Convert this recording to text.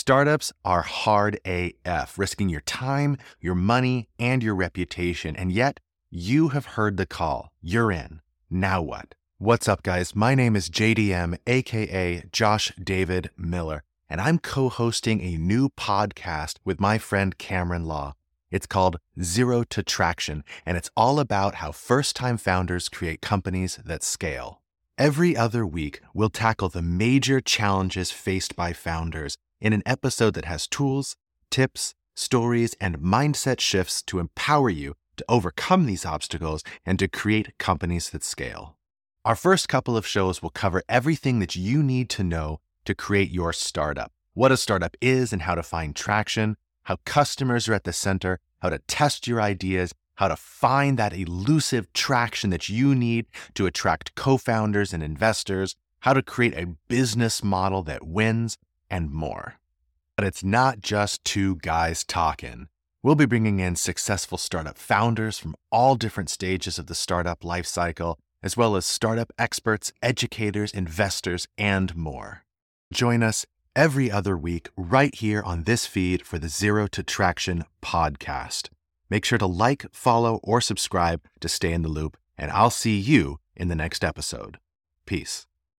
Startups are hard AF, risking your time, your money, and your reputation. And yet, you have heard the call. You're in. Now what? What's up, guys? My name is JDM, aka Josh David Miller, and I'm co hosting a new podcast with my friend Cameron Law. It's called Zero to Traction, and it's all about how first time founders create companies that scale. Every other week, we'll tackle the major challenges faced by founders in an episode that has tools, tips, stories, and mindset shifts to empower you to overcome these obstacles and to create companies that scale. Our first couple of shows will cover everything that you need to know to create your startup what a startup is and how to find traction, how customers are at the center, how to test your ideas, how to find that elusive traction that you need to attract co founders and investors, how to create a business model that wins, and more. But it's not just two guys talking. We'll be bringing in successful startup founders from all different stages of the startup lifecycle, as well as startup experts, educators, investors, and more. Join us every other week right here on this feed for the Zero to Traction podcast. Make sure to like, follow, or subscribe to stay in the loop, and I'll see you in the next episode. Peace.